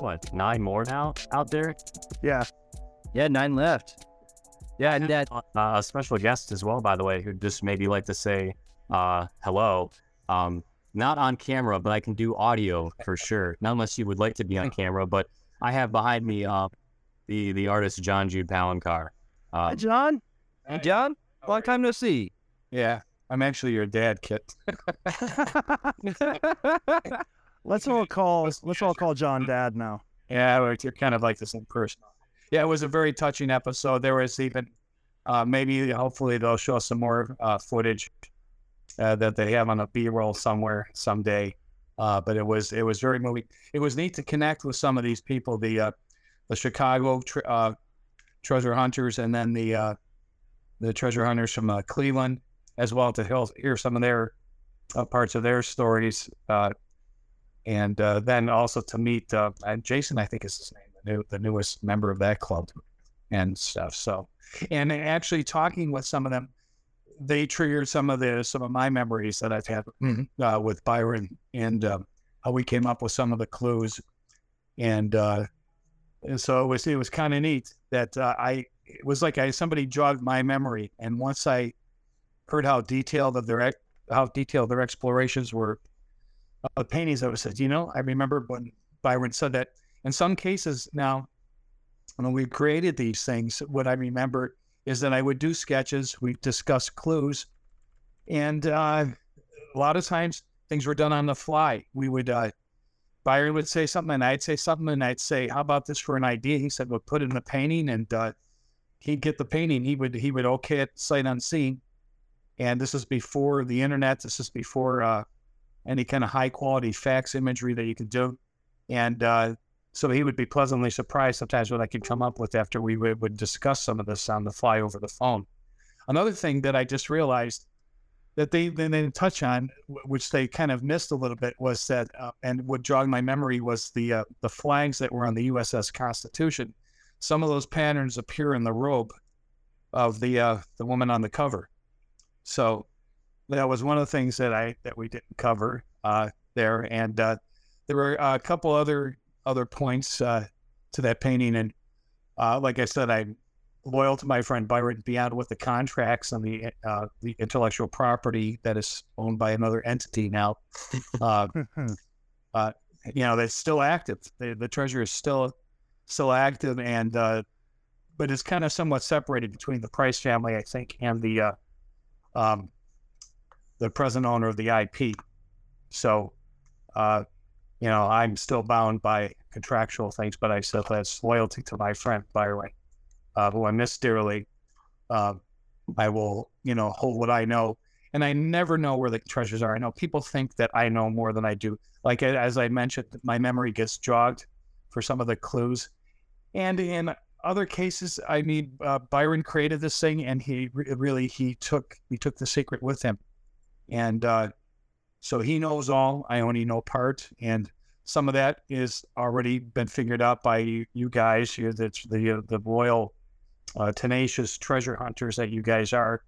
what nine more now out there. Yeah. Yeah, nine left. Yeah, and that Uh, a special guest as well, by the way, who just maybe like to say uh, hello. Um, not on camera, but I can do audio for sure. Not unless you would like to be on camera, but I have behind me uh, the the artist John Jude Palencar. Hi, Uh, John. hey, John, long time no see. Yeah, I'm actually your dad, Kit. Let's all call let's all call John Dad now. Yeah, you're kind of like the same person. Yeah, it was a very touching episode. There was even uh, maybe, hopefully, they'll show some more uh, footage uh, that they have on a B-roll somewhere someday. Uh, but it was it was very moving. It was neat to connect with some of these people, the uh, the Chicago uh, treasure hunters, and then the the treasure hunters from Cleveland, as well to hear, hear some of their parts of their stories. Uh, and uh, then also to meet uh, and Jason, I think is his name, the new the newest member of that club, and stuff. So, and actually talking with some of them, they triggered some of the some of my memories that I've had uh, with Byron. And uh, how we came up with some of the clues, and, uh, and so it was it was kind of neat that uh, I it was like I somebody jogged my memory, and once I heard how detailed of their how detailed their explorations were uh, paintings, I was said, you know, I remember when Byron said that. In some cases now, when we created these things, what I remember is that I would do sketches, we discuss clues, and uh, a lot of times things were done on the fly. We would, uh, Byron would say something, and I'd say something, and I'd say, "How about this for an idea?" He said, "We'll put it in the painting," and uh, he'd get the painting. He would he would okay it sight unseen, and this is before the internet. This is before uh, any kind of high quality fax imagery that you could do. And uh, so he would be pleasantly surprised sometimes what I could come up with after we would, would discuss some of this on the fly over the phone. Another thing that I just realized that they, they didn't touch on, which they kind of missed a little bit, was that, uh, and what jogged my memory was the uh, the flags that were on the USS Constitution. Some of those patterns appear in the robe of the uh, the woman on the cover. So that was one of the things that I that we didn't cover uh, there, and uh, there were a couple other other points uh, to that painting, and uh, like I said, I'm loyal to my friend Byron beyond with the contracts and the uh, the intellectual property that is owned by another entity now. Uh, you know, that's still active. The, the treasure is still still active, and uh, but it's kind of somewhat separated between the Preiss family, I think, and the uh, um, the present owner of the IP. So, uh, you know, I'm still bound by contractual things, but I still have loyalty to my friend Byron, uh, who I miss dearly. Uh, I will, you know, hold what I know. And I never know where the treasures are. I know people think that I know more than I do. Like, as I mentioned, my memory gets jogged for some of the clues. And in other cases, I mean, uh, Byron created this thing, and he re- really he took he took the secret with him, and uh, so he knows all. I only know part, and some of that is already been figured out by you, you guys. You, that's the uh, the loyal, uh, tenacious treasure hunters that you guys are.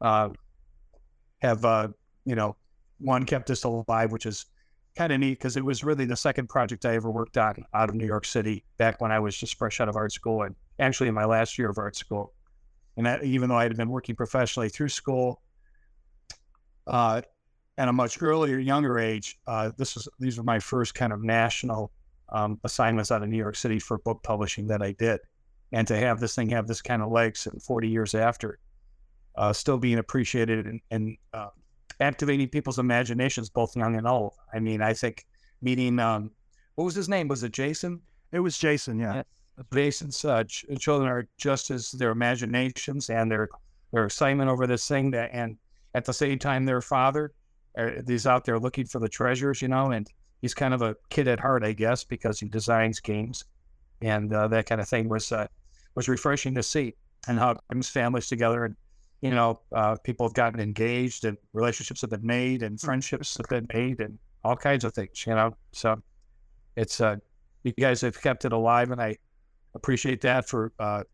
Uh, have uh, you know one kept us alive, which is kind of neat because it was really the second project I ever worked on out of New York City back when I was just fresh out of art school and actually in my last year of art school. And that, even though I had been working professionally through school uh, at a much earlier, younger age, uh, this was these were my first kind of national um, assignments out of New York City for book publishing that I did. And to have this thing have this kind of legs and 40 years after, uh, still being appreciated and, and uh, activating people's imaginations, both young and old. I mean, I think meeting, um, what was his name? Was it Jason? It was Jason, yeah. Jason's uh, ch- children are just as their imaginations and their their excitement over this thing that, and at the same time, their father uh, is out there looking for the treasures, you know, and he's kind of a kid at heart, I guess, because he designs games and uh, that kind of thing was uh, was refreshing to see, and how it brings families together and you know, uh, people have gotten engaged and relationships have been made and friendships have been made and all kinds of things, you know. So it's, uh, you guys have kept it alive and I appreciate that for, uh,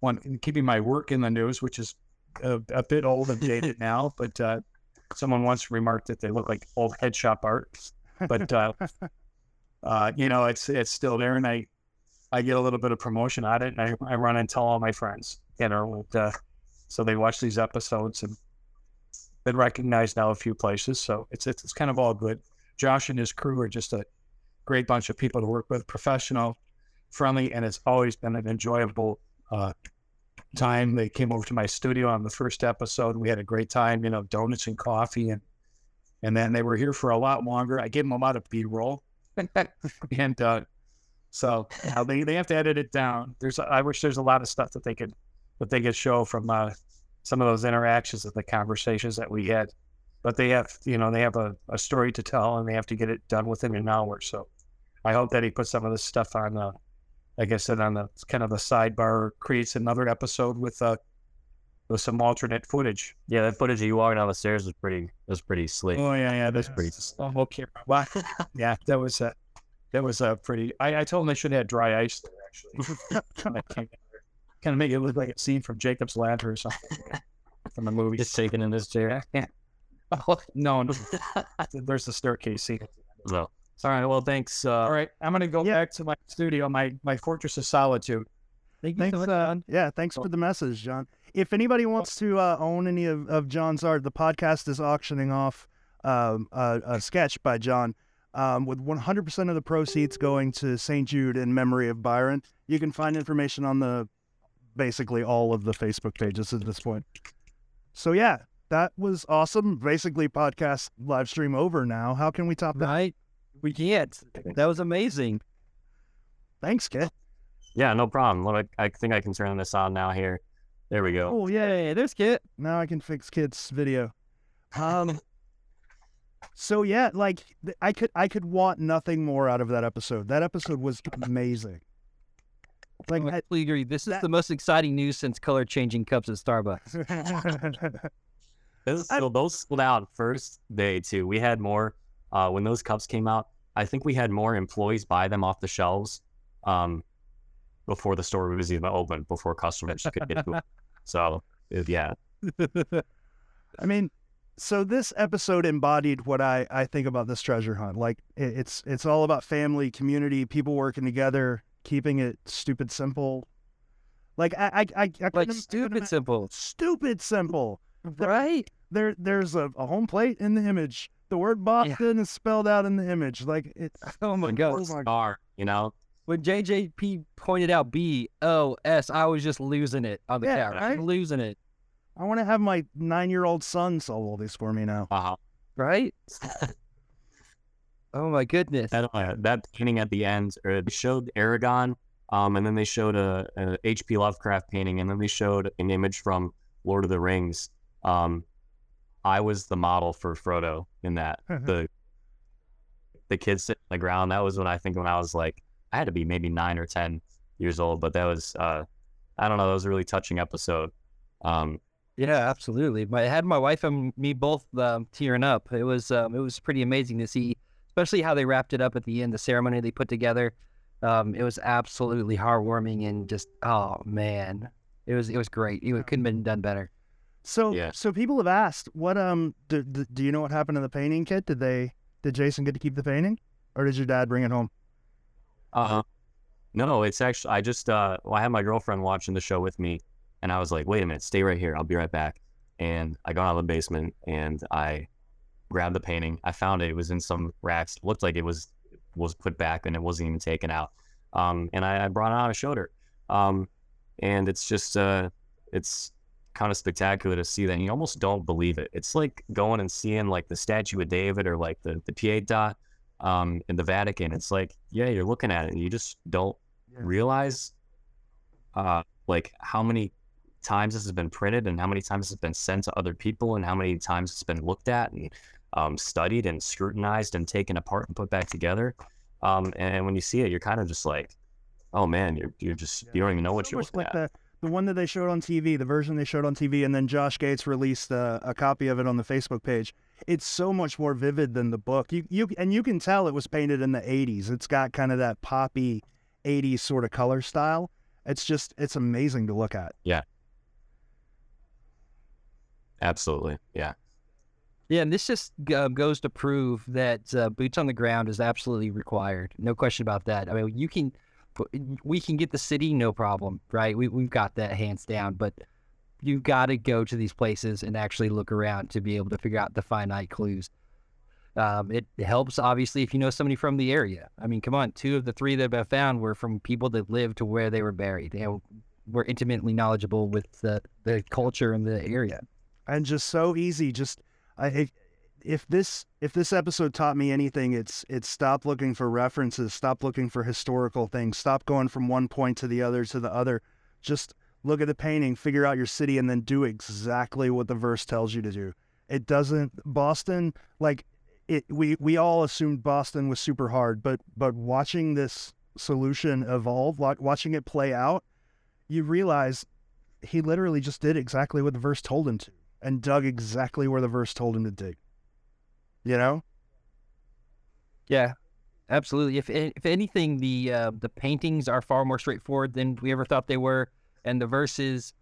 one, keeping my work in the news, which is a, a bit old and dated now, but, uh, someone once remarked that they look like old head shop art, but, uh, uh, you know, it's it's still there, and I I get a little bit of promotion on it, and I, I run and tell all my friends, you know, and, uh, so they watch these episodes and been recognized now a few places, so it's it's, it's kind of all good. Josh and his crew are just a great bunch of people to work with, professional, friendly, and it's always been an enjoyable uh, time. They came over to my studio on the first episode. We had a great time, you know, donuts and coffee, and and then they were here for a lot longer. I gave them a lot of B roll, and uh, so uh, they they have to edit it down. There's I wish there's a lot of stuff that they could that they could show from uh, some of those interactions and the conversations that we had. But they have, you know, they have a, a story to tell and they have to get it done within an hour. So I hope that he puts some of this stuff on, uh, like I said, on the kind of the sidebar, creates another episode with uh, with some alternate footage. Yeah, that footage of you walking down the stairs was pretty was pretty slick. Oh yeah, yeah, that's pretty- Oh, okay, wow. yeah, that was uh, that was a pretty. I, I told them they should have had dry ice there actually. kind of kind of make it look like a scene from Jacob's Ladder or something from the movie. Just shaking in his chair. Yeah. Oh, no, no. There's the staircase scene. So, all right. Well, thanks. Uh, All right, I'm gonna go Yeah. back to my studio, my my fortress of solitude. Thank you Thanks, so much, uh, John. yeah, thanks for the message, John. If anybody wants to uh, own any of, of John's art, the podcast is auctioning off um, a, a sketch by John um, with 100% of the proceeds going to St. Jude in memory of Byron. You can find information on the basically all of the Facebook pages at this point. So, yeah, that was awesome. Basically, podcast live stream over now. How can we top that? Right? We can't. That was amazing. Thanks, Kit. yeah, no problem. Look, I, I think I can turn this on now. Here, there we go. Oh, yeah. Yay, there's Kit. Now I can fix Kit's video. Um. so yeah, like I could I could want nothing more out of that episode. That episode was amazing. Like I I, completely agree. This is the most exciting news since color changing cups at Starbucks. Those, I- so those sold out first day too. We had more uh, when those cups came out. I think we had more employees buy them off the shelves um, before the store was even open, before customers could get to it. So yeah, I mean, so this episode embodied what I I think about this treasure hunt. Like it, it's it's all about family, community, people working together, keeping it stupid simple. Like I I I, I couldn't im- I like stupid ima- simple. stupid simple. Right? There there's a, a home plate in the image. The word Boston is spelled out in the image. Like it's Oh my Or god. my- star, you know. When JJP pointed out B O S, I was just losing it on the Yeah, couch. right? Losing it. I want to have my nine year old son solve all these for me now. Uh, Right? oh my goodness. that uh, that painting at the end, or they showed Aragorn, um, and then they showed a, a H.P. Lovecraft painting, and then they showed an image from Lord of the Rings. Um, I was the model for Frodo in that. the the kids sitting on the ground. That was when I think when I was like I had to be maybe nine or ten years old, but that was uh, I don't know. That was a really touching episode. Um, Yeah, absolutely. My, I had my wife and me both um, tearing up. It was um, it was pretty amazing to see, especially how they wrapped it up at the end, the ceremony they put together. Um, it was absolutely heartwarming and just oh man, it was it was great. It couldn't have been done better. So Yeah. so people have asked, what um do, do, do you know what happened to the painting Kit? Did they did Jason get to keep the painting, or did your dad bring it home? uh, huh. no, it's actually I just uh, well, I had my girlfriend watching the show with me, and I was like, wait a minute, stay right here. I'll be right back. And I got out of the basement and I grabbed the painting. I found it. It was in some racks. Looked like it was was put back and it wasn't even taken out. Um, and I, I brought it out and showed her. Um, and it's just uh, it's kind of spectacular to see that. And you almost don't believe it. It's like going and seeing like the statue of David or like the the Pietà um, in the Vatican. It's like yeah, you're looking at it and you just don't Yeah. realize uh, like how many times this has been printed and how many times it's been sent to other people and how many times it's been looked at and um, studied and scrutinized and taken apart and put back together. Um, and when you see it, you're kind of just like, oh man, you're, you're just, you don't even know what you're looking like at. the the one that they showed on TV, the version they showed on TV, and then Josh Gates released a, a copy of it on the Facebook page. It's so much more vivid than the book. You you and you can tell it was painted in the '80s. It's got kind of that poppy '80s sort of color style. It's just it's amazing to look at. Yeah. Absolutely. Yeah. Yeah, and this just uh, goes to prove that uh, boots on the ground is absolutely required. No question about that. I mean, you can, we can get the city, no problem, right? We we've got that hands down. But you've got to go to these places and actually look around to be able to figure out the finite clues. Um, it helps obviously if you know somebody from the area. I mean, come on, two of the three that I've found were from people that lived to where they were buried. They were intimately knowledgeable with the the culture in the area, and just so easy. Just I, if this if this episode taught me anything, it's it's stop looking for references, stop looking for historical things, stop going from one point to the other to the other. Just look at the painting, figure out your city, and then do exactly what the verse tells you to do. It doesn't Boston like it we we all assumed Boston was super hard, but but watching this solution evolve, watching it play out, you realize he literally just did exactly what the verse told him to, and dug exactly where the verse told him to dig. You know? Yeah, absolutely. If if anything, the uh, the paintings are far more straightforward than we ever thought they were, and the verses,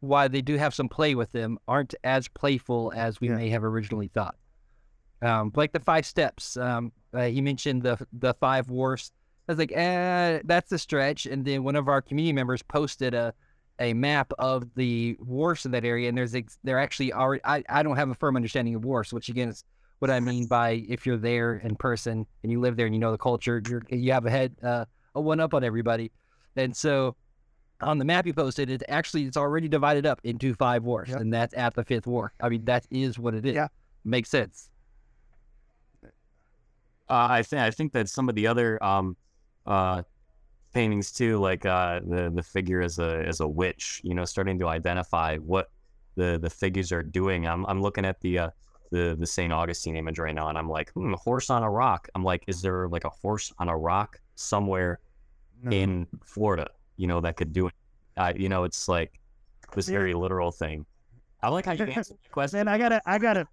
while they do have some play with them, aren't as playful as we yeah. may have originally thought. Um, like the five steps. Um, uh, you mentioned the the five wars. I was like, eh, that's a stretch. And then one of our community members posted a a map of the wars in that area, and there's ex- they're actually already. I, I don't have a firm understanding of wars, which again is what I mean by if you're there in person and you live there and you know the culture, you're, you have a head uh, a one up on everybody. And so on the map you posted, it actually it's already divided up into five wars, yep. and that's at the fifth war. I mean, that is what it is. Yeah, makes sense. Uh, I think I think that some of the other um, uh, paintings too, like uh, the the figure as a as a witch, you know, starting to identify what the the figures are doing. I'm I'm looking at the uh, the the Saint Augustine image right now, and I'm like, hmm, horse on a rock. I'm like, is there like a horse on a rock somewhere no. in Florida? You know, that could do it. Uh, you know, it's like this very literal thing. I like how you answer the question. Man, I gotta, I gotta,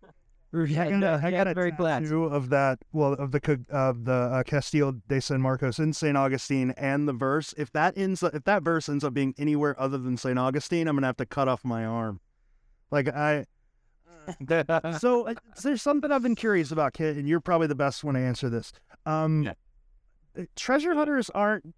yeah, I got, I got a very glad of that. Well, of the of the uh, Castillo de San Marcos in Saint Augustine and the verse. If that ends, if that verse ends up being anywhere other than Saint Augustine, I'm gonna have to cut off my arm. Like I. so uh, there's something I've been curious about, Kit, and you're probably the best one to answer this. Um, yeah. Uh, treasure hunters aren't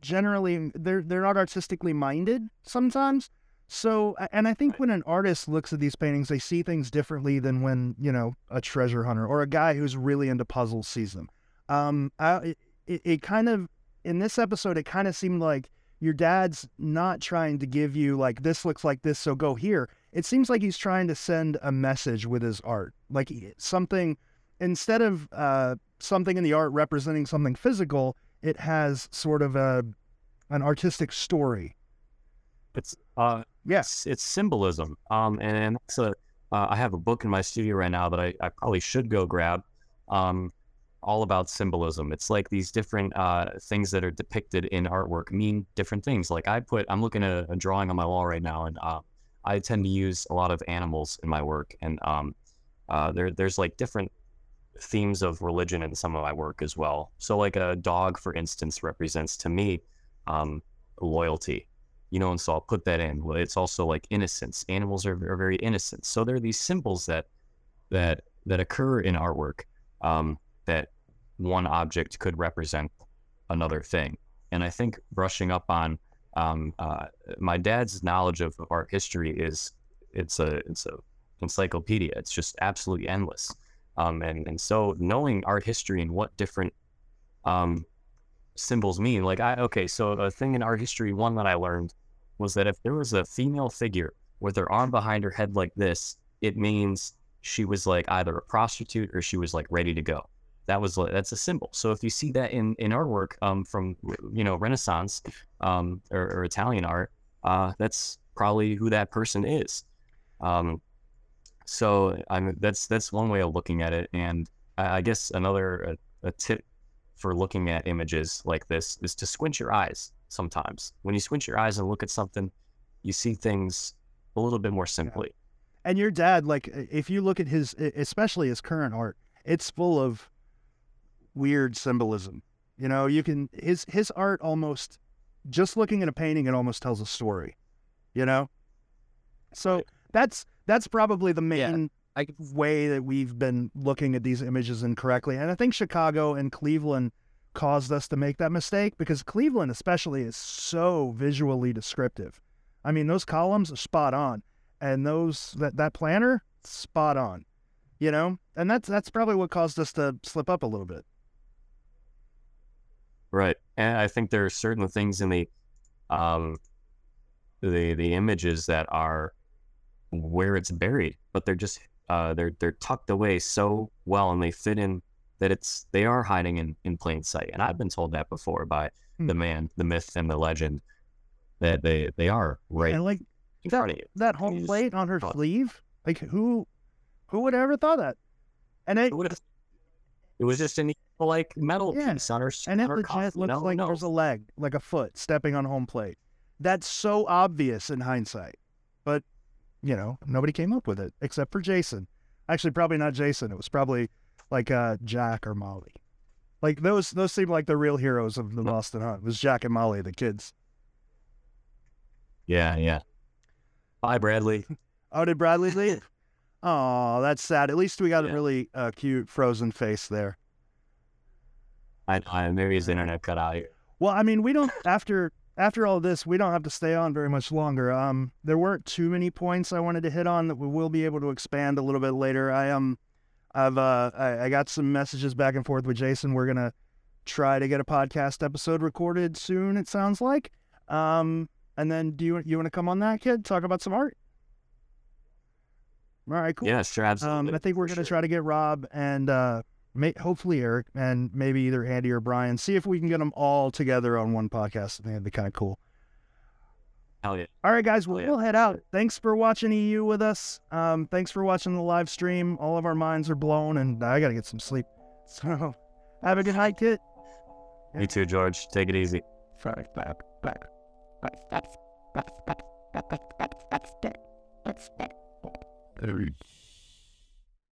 generally they're they're not artistically minded sometimes. So, and I think when an artist looks at these paintings, they see things differently than when, you know, a treasure hunter or a guy who's really into puzzles sees them. Um, I, it, it kind of, in this episode, it kind of seemed like your dad's not trying to give you, like, this looks like this, so go here. It seems like he's trying to send a message with his art. Like something, instead of uh, something in the art representing something physical, it has sort of a, an artistic story. It's, uh, Yes, it's symbolism. Um, and so uh, I have a book in my studio right now that I, I probably should go grab. Um, all about symbolism. It's like these different uh, things that are depicted in artwork mean different things. Like I put, I'm looking at a drawing on my wall right now, and uh, I tend to use a lot of animals in my work, and um, uh, there, there's like different themes of religion in some of my work as well. So, like a dog, for instance, represents to me um, loyalty you know, and so I'll put that in. It's also like innocence. Animals are, are very innocent. So there are these symbols that that that occur in artwork um, that one object could represent another thing. And I think brushing up on um, uh, my dad's knowledge of, art history is it's a it's a encyclopedia. It's just absolutely endless. Um, and and so knowing art history and what different um, symbols mean, like I okay, so a thing in art history, one that I learned was that if there was a female figure with her arm behind her head like this, it means she was like either a prostitute or she was like ready to go. That was that's a symbol. So if you see that in in artwork um, from you know Renaissance um, or, or, Italian art, uh, that's probably who that person is. Um, so I'm that's that's one way of looking at it, and I, I guess another a, a tip for looking at images like this is to squint your eyes sometimes. When you squint your eyes and look at something, you see things a little bit more simply. Yeah. And your dad, like, if you look at his, especially his current art, it's full of weird symbolism. You know, you can his his art almost just looking at a painting, it almost tells a story. You know, so that's that's probably the main I way that we've been looking at these images incorrectly. And I think Chicago and Cleveland caused us to make that mistake because Cleveland, especially, is so visually descriptive. I mean, those columns are spot on, and those that that planner spot on. You know, and that's that's probably what caused us to slip up a little bit. Right, and I think there are certain things in the, um, the the images that are where it's buried, but they're just uh, they're they're tucked away so well and they fit in that it's they are hiding in, in plain sight. And I've been told that before by Hmm. the man, the myth, and the legend that they they are right And like in that, front of you. that home plate on her thought- sleeve, like who who would have ever thought that? And it It, it was just an like metal Yeah, piece on her s- and on it her legit cuff, looks no, like no. there's a leg, like a foot stepping on home plate. That's so obvious in hindsight. But, you know, nobody came up with it except for Jason. Actually, probably not Jason. It was probably like uh, Jack or Molly. Like those those seem like the real heroes of the Boston Hunt. It was Jack and Molly, the kids. Yeah, yeah. Bye, Bradley. Oh, did Bradley leave? Oh, that's sad. At least we got a really uh, cute frozen face there. I, I maybe his internet cut out here. Well, I mean, we don't after after all this, we don't have to stay on very much longer. Um, there weren't too many points I wanted to hit on that we will be able to expand a little bit later. I um, I've uh, I, I got some messages back and forth with Jason. We're gonna try to get a podcast episode recorded soon. It sounds like. Um, and then do you you want to come on that kid? Talk about some art. All right, cool. Yeah, sure, absolutely. Um, I think we're gonna sure. try to get Rob and uh, may, hopefully Eric and maybe either Andy or Brian. See if we can get them all together on one podcast. I think that'd be kind of cool. Hell yeah. All right, guys, Oh, we'll, yeah. we'll head out. Thanks for watching EU with us. Um, thanks for watching the live stream. All of our minds are blown, and I gotta get some sleep. So, have a good night, Kit. Me too, George. Take it easy. Every